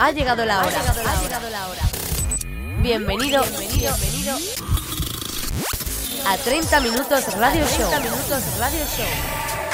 Ha llegado la hora. Ha llegado la hora. Bienvenido, bienvenido, bienvenido a 30 minutos Radio Show. 30 minutos Radio Show.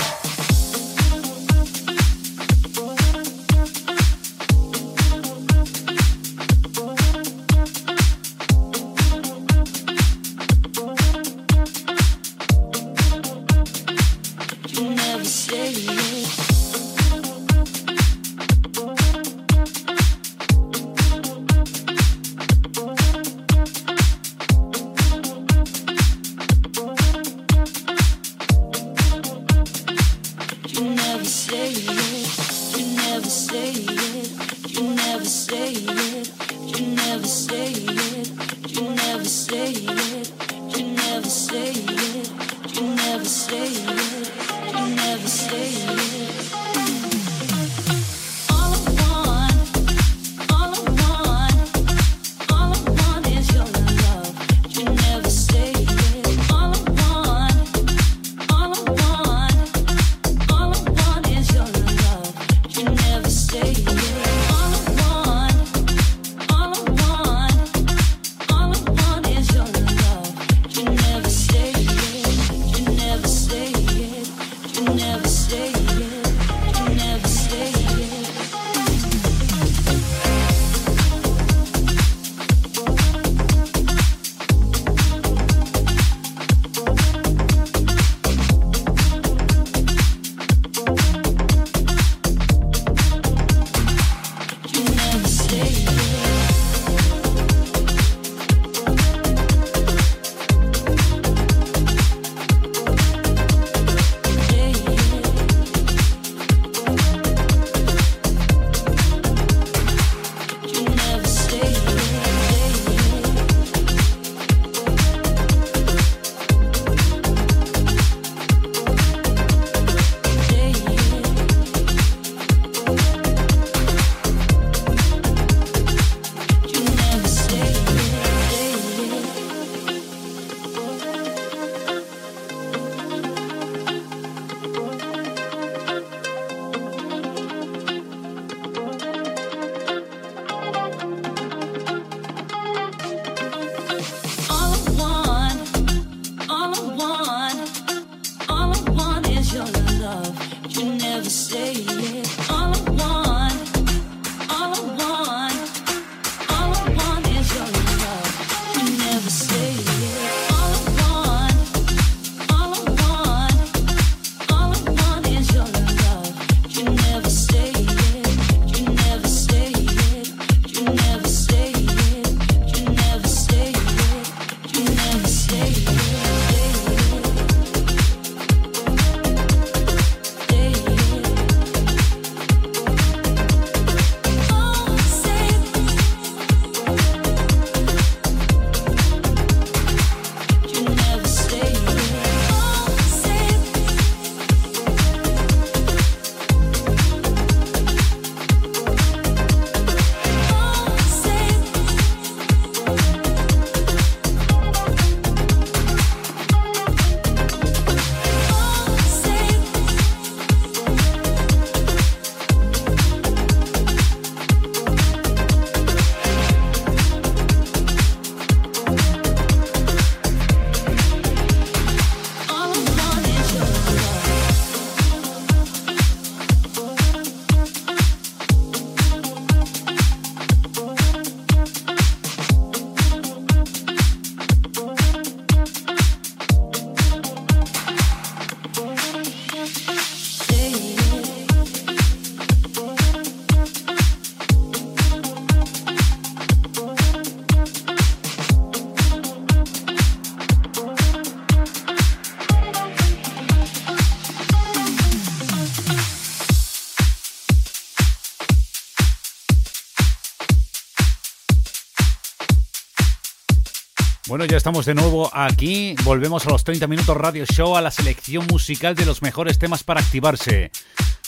Ya estamos de nuevo aquí. Volvemos a los 30 minutos Radio Show, a la selección musical de los mejores temas para activarse.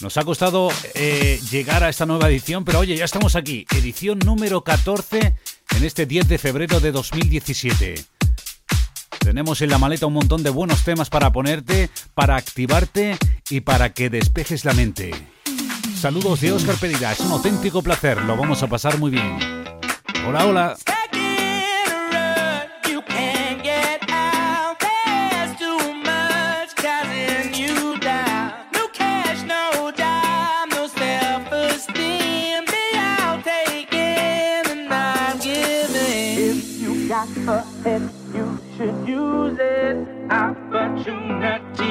Nos ha costado eh, llegar a esta nueva edición, pero oye, ya estamos aquí. Edición número 14 en este 10 de febrero de 2017. Tenemos en la maleta un montón de buenos temas para ponerte, para activarte y para que despejes la mente. Saludos de Oscar Pedida, es un auténtico placer, lo vamos a pasar muy bien. Hola, hola. You should use it. Opportunity.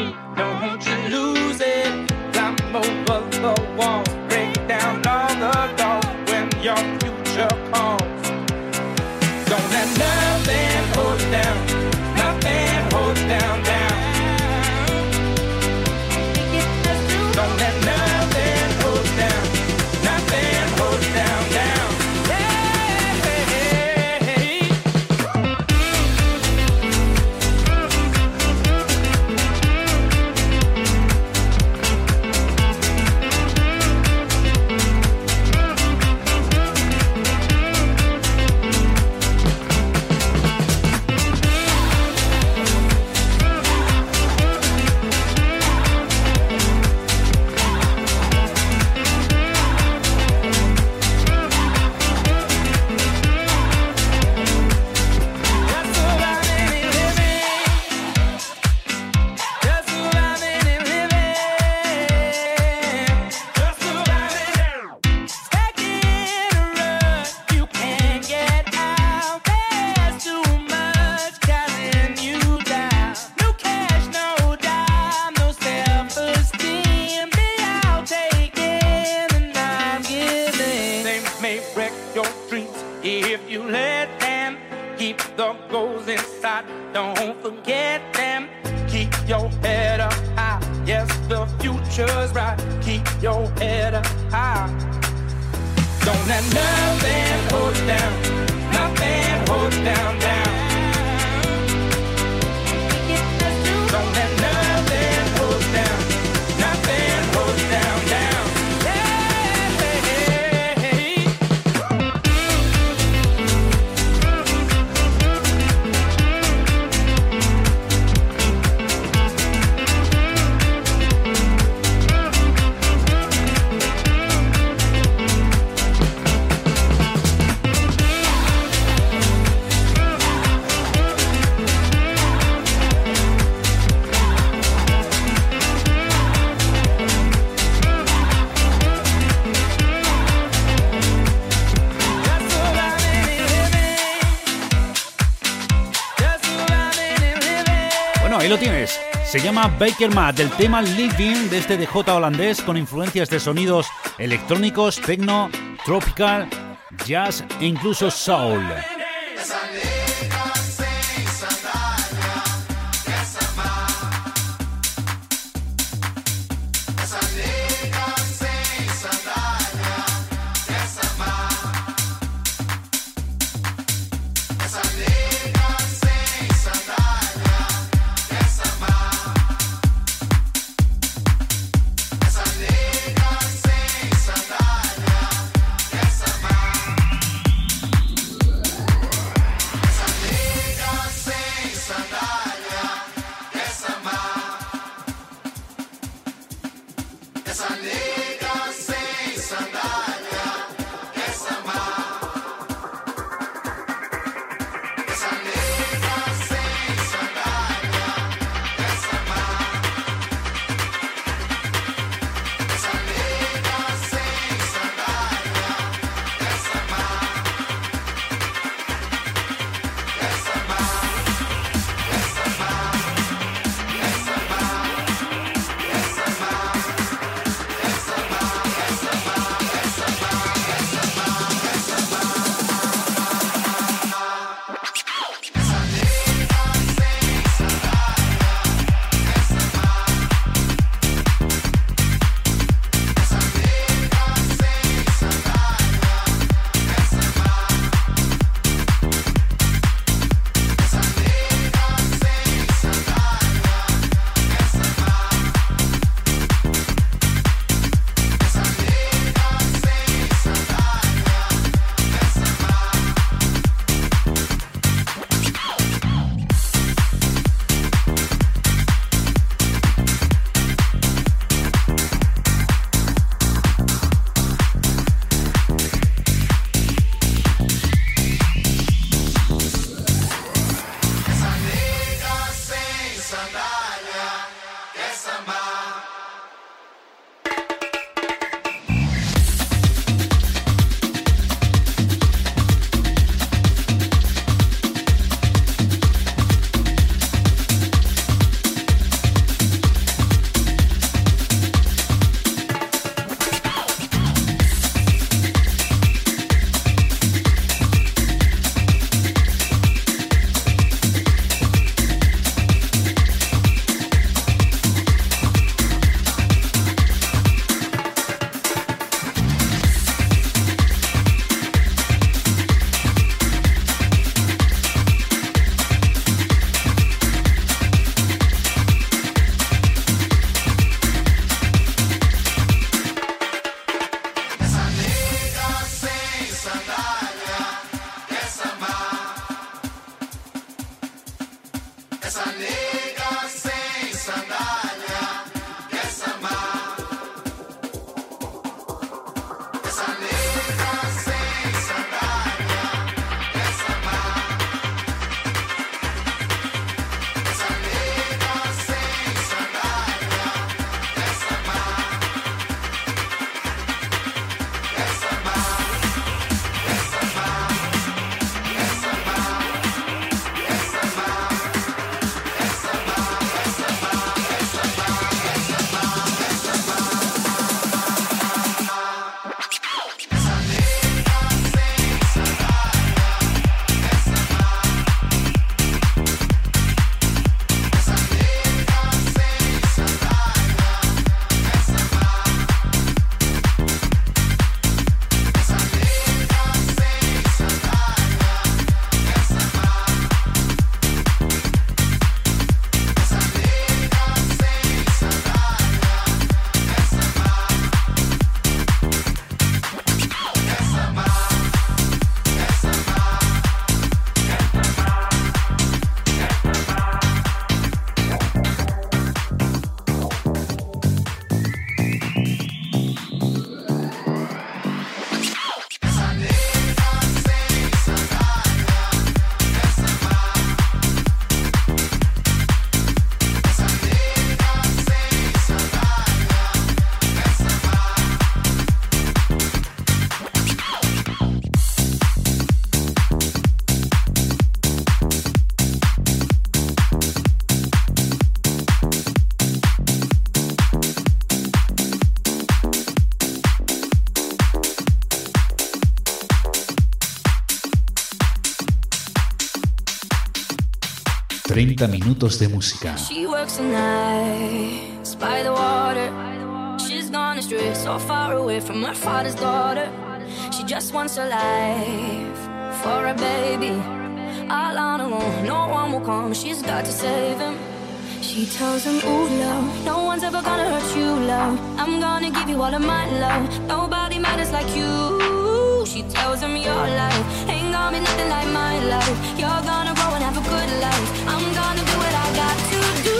Se llama Baker Matt, del tema Living de este DJ holandés con influencias de sonidos electrónicos, techno, tropical, jazz e incluso soul. 30 minutos de música. She works at night, by the water. She's gone astray, so far away from her father's daughter. She just wants a life for a baby. All on her own, no one will come. She's got to save him. She tells him, Ooh, love, no one's ever gonna hurt you, love. I'm gonna give you all of my love. Nobody matters like you. She tells him, Your life ain't gonna be nothing like my life. You're gonna grow and have a good life. I'm gonna do what I got to do.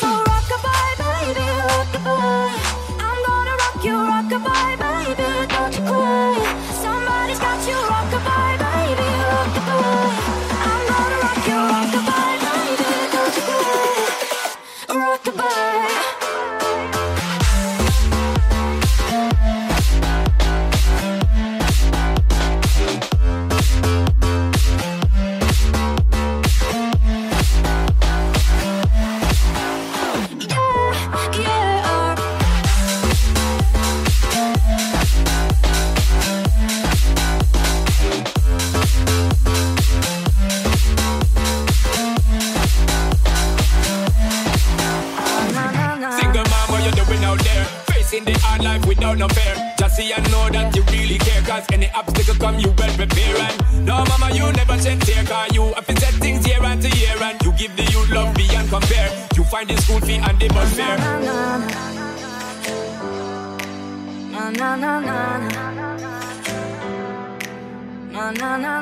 So rockabye, baby, rockabye. I'm gonna rock you, rockabye, baby. Don't you cry. Somebody's got you, rockabye, baby, rockabye. I'm gonna rock you, rockabye, baby. Don't you cry. Rockabye. See and know that you really care. Cause any obstacle come, you well prepare. And no, mama, you never shed tear. Cause you have to set things year after year. And you give the youth love beyond compare. You find the school fee and the bus fare. Na na na na Na na na na na na na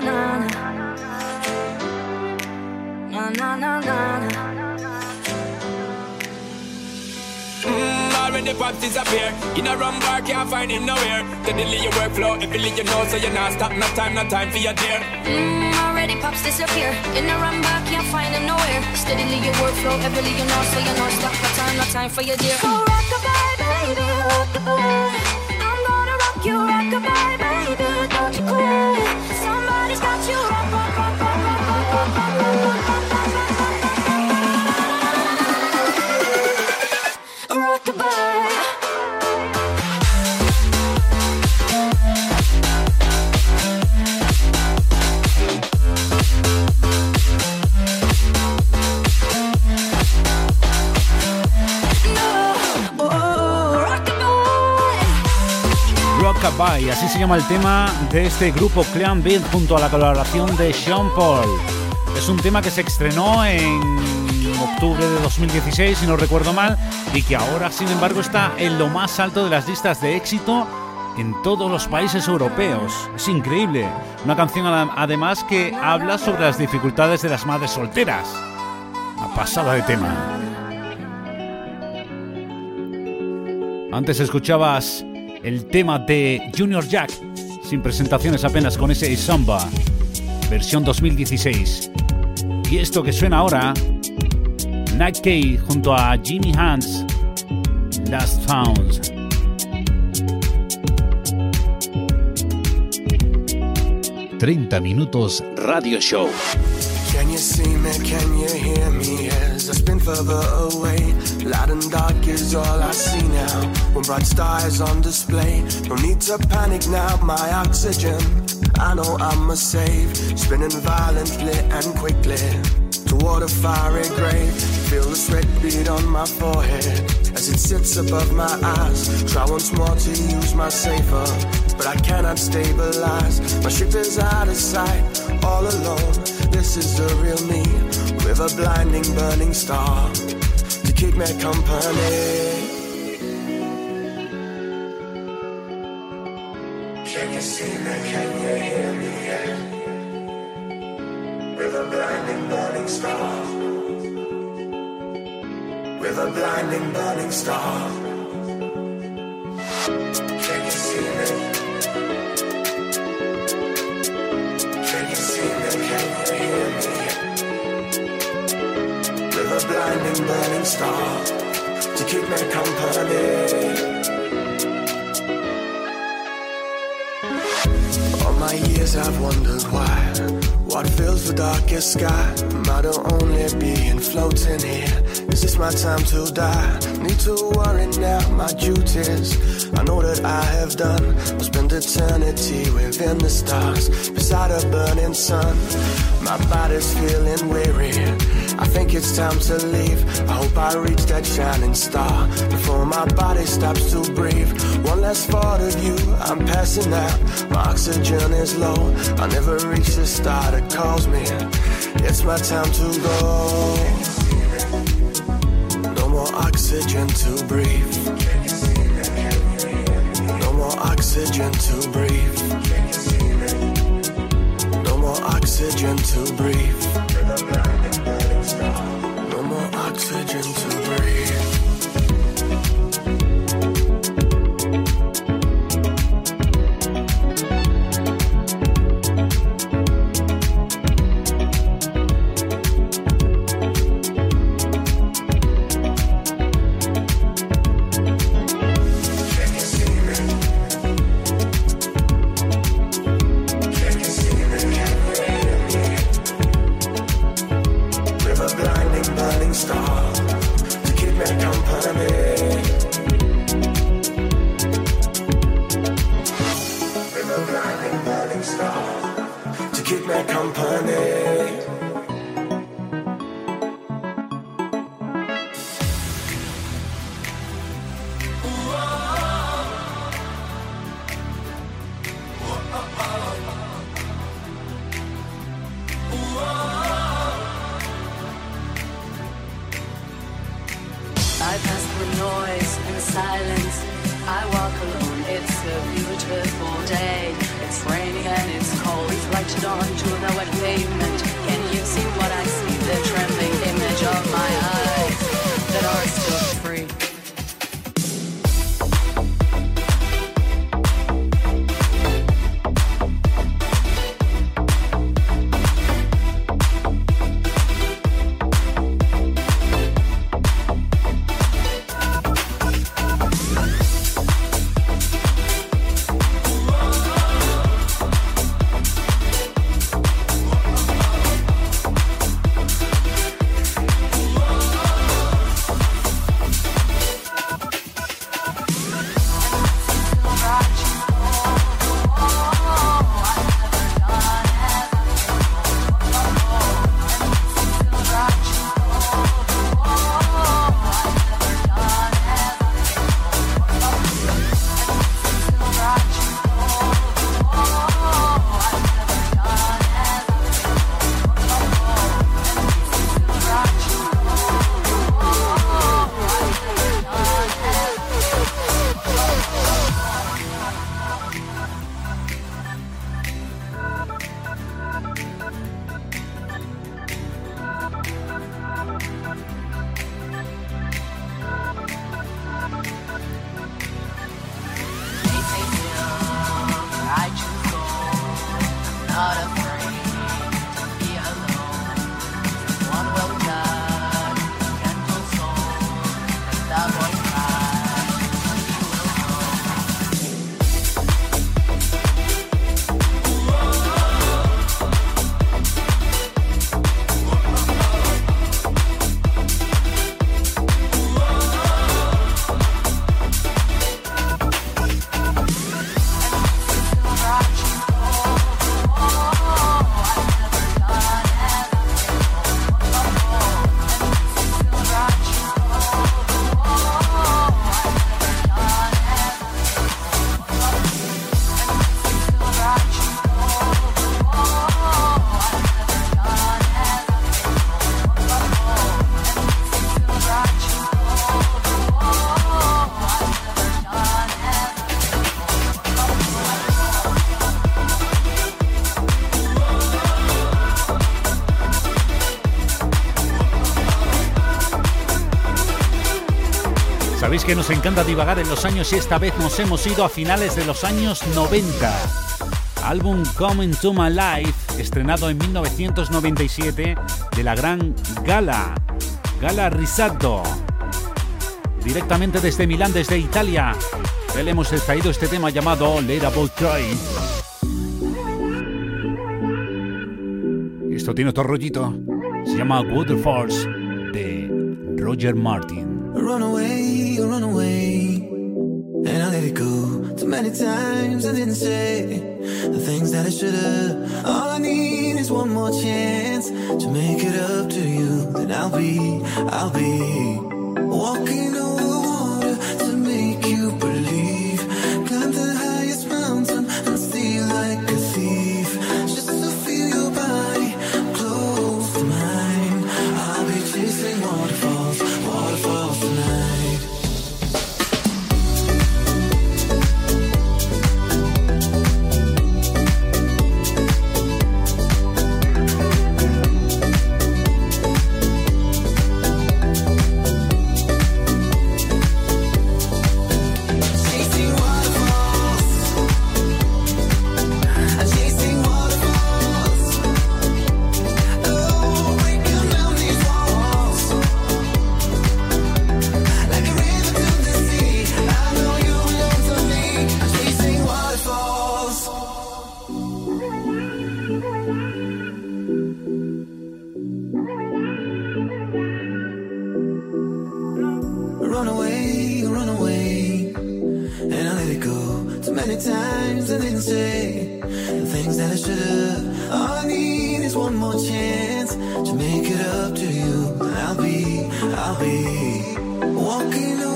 na na na na na mm. Mm, already pops disappear. In a rum bar, can't find him nowhere. Steadily your workflow, every you know, so you're not stop. No time, no time for your dear. Mm, already pops disappear. In the run back, can't find him nowhere. Steadily your workflow, every you know, so you know, stop. No time, no time for your dear. So rockabye, baby, rockabye. Así se llama el tema de este grupo Clean Beat junto a la colaboración de Sean Paul. Es un tema que se estrenó en octubre de 2016, si no recuerdo mal, y que ahora, sin embargo, está en lo más alto de las listas de éxito en todos los países europeos. Es increíble. Una canción a- además que habla sobre las dificultades de las madres solteras. Una pasada de tema. Antes escuchabas el tema de Junior Jack, sin presentaciones apenas con ese Samba, versión 2016. Y esto que suena ahora, Night Cave junto a Jimmy Hans, Last Found. 30 minutos Radio Show. Can you see me? Can you hear me? As I spin further away, light and dark is all I see now. When bright stars on display, no need to panic now. My oxygen, I know I'm a save. Spinning violently and quickly toward a fiery grave. Feel the sweat bead on my forehead as it sits above my eyes. Try once more to use my safer, but I cannot stabilize. My ship is out of sight, all alone. This is the real me, with a blinding, burning star to keep me company. Can you see me? Can you hear me? With a blinding, burning star. With a blinding, burning star. A burning star to keep me company. All my years I've wondered why. What fills the darkest sky? Might only be in floating here. Is this my time to die? Need to worry now, my duties. I know that I have done. I'll spend eternity within the stars, beside a burning sun. My body's feeling weary. I think it's time to leave. I hope I reach that shining star before my body stops to breathe. One last thought of you, I'm passing out. My oxygen is low. I never reach the star that calls me. It's my time to go No more oxygen to breathe. No more oxygen to breathe. No more oxygen to breathe. Oxygen to breathe. Que nos encanta divagar en los años y esta vez nos hemos ido a finales de los años 90. Álbum Coming to My Life, estrenado en 1997 de la gran Gala, Gala Risato. Directamente desde Milán, desde Italia, le hemos extraído este tema llamado Let a Troy. Esto tiene otro rollito, se llama Waterfalls de Roger Martin. Many times. I didn't say the things that I should have. All I need is one more chance to make it up to you. Then I'll be, I'll be walking on Run away, run away. And I let it go too many times. I didn't say the things that I should have. All I need is one more chance to make it up to you. I'll be, I'll be walking on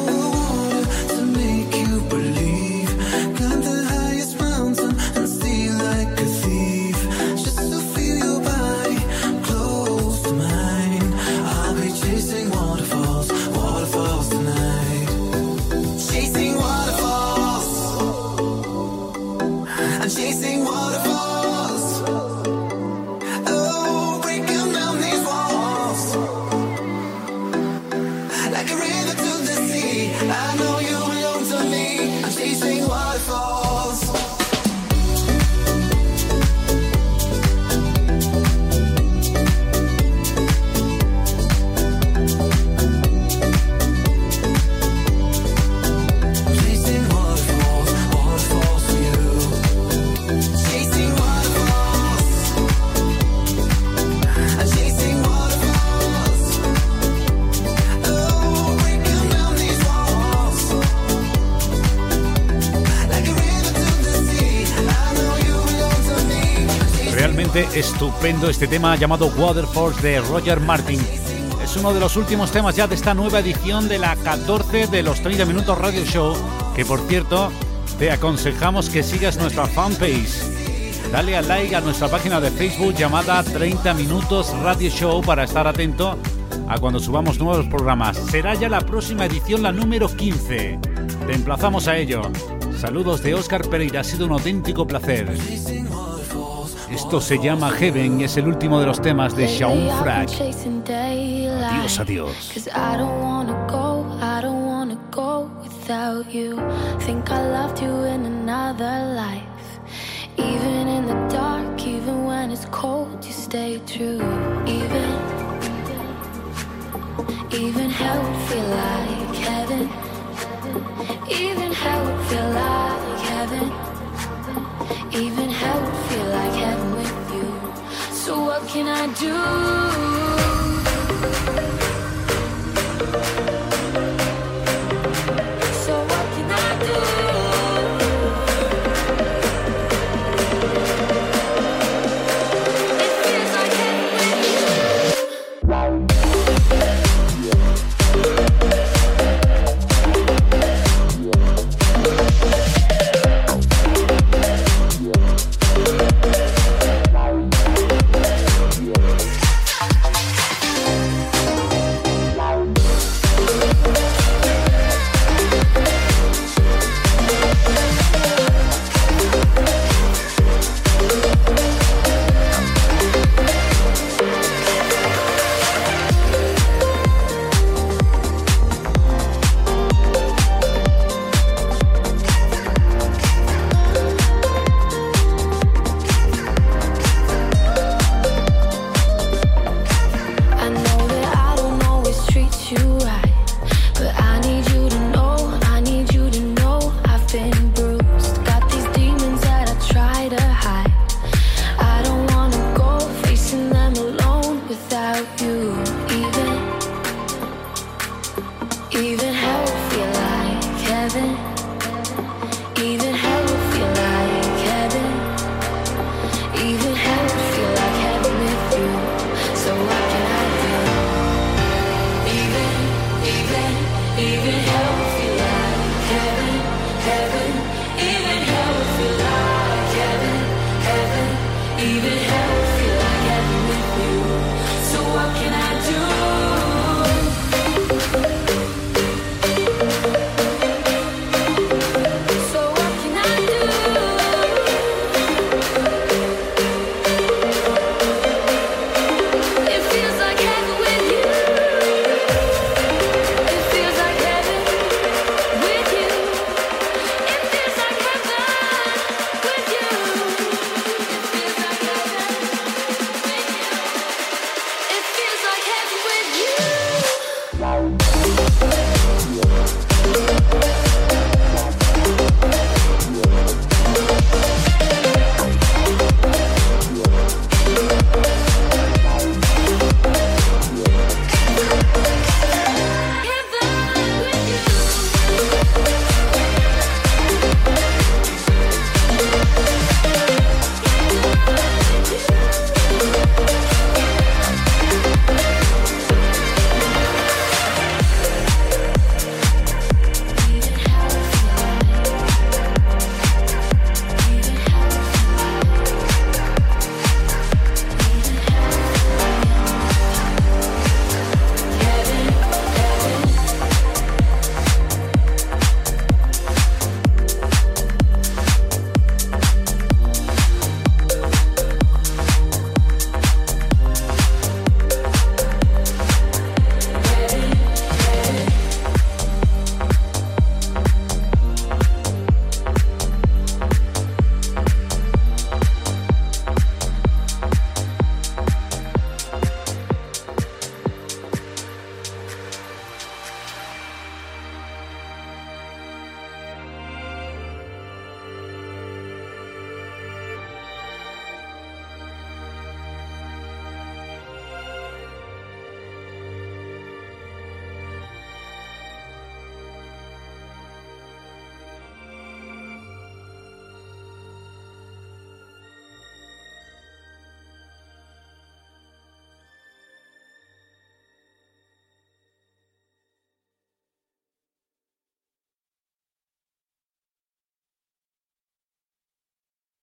estupendo este tema llamado Waterfalls de Roger Martin. Es uno de los últimos temas ya de esta nueva edición de la 14 de los 30 Minutos Radio Show, que por cierto te aconsejamos que sigas nuestra fanpage. Dale a like a nuestra página de Facebook llamada 30 Minutos Radio Show para estar atento a cuando subamos nuevos programas. Será ya la próxima edición, la número 15. Te emplazamos a ello. Saludos de Oscar Pereira, ha sido un auténtico placer. Esto se llama Heaven y es el último de los temas de Shaun Frag. Adiós, adiós. Even in the dark, even when it's cold, you stay true. Even, even hell feel like heaven. Even hell feel like heaven. Can I do?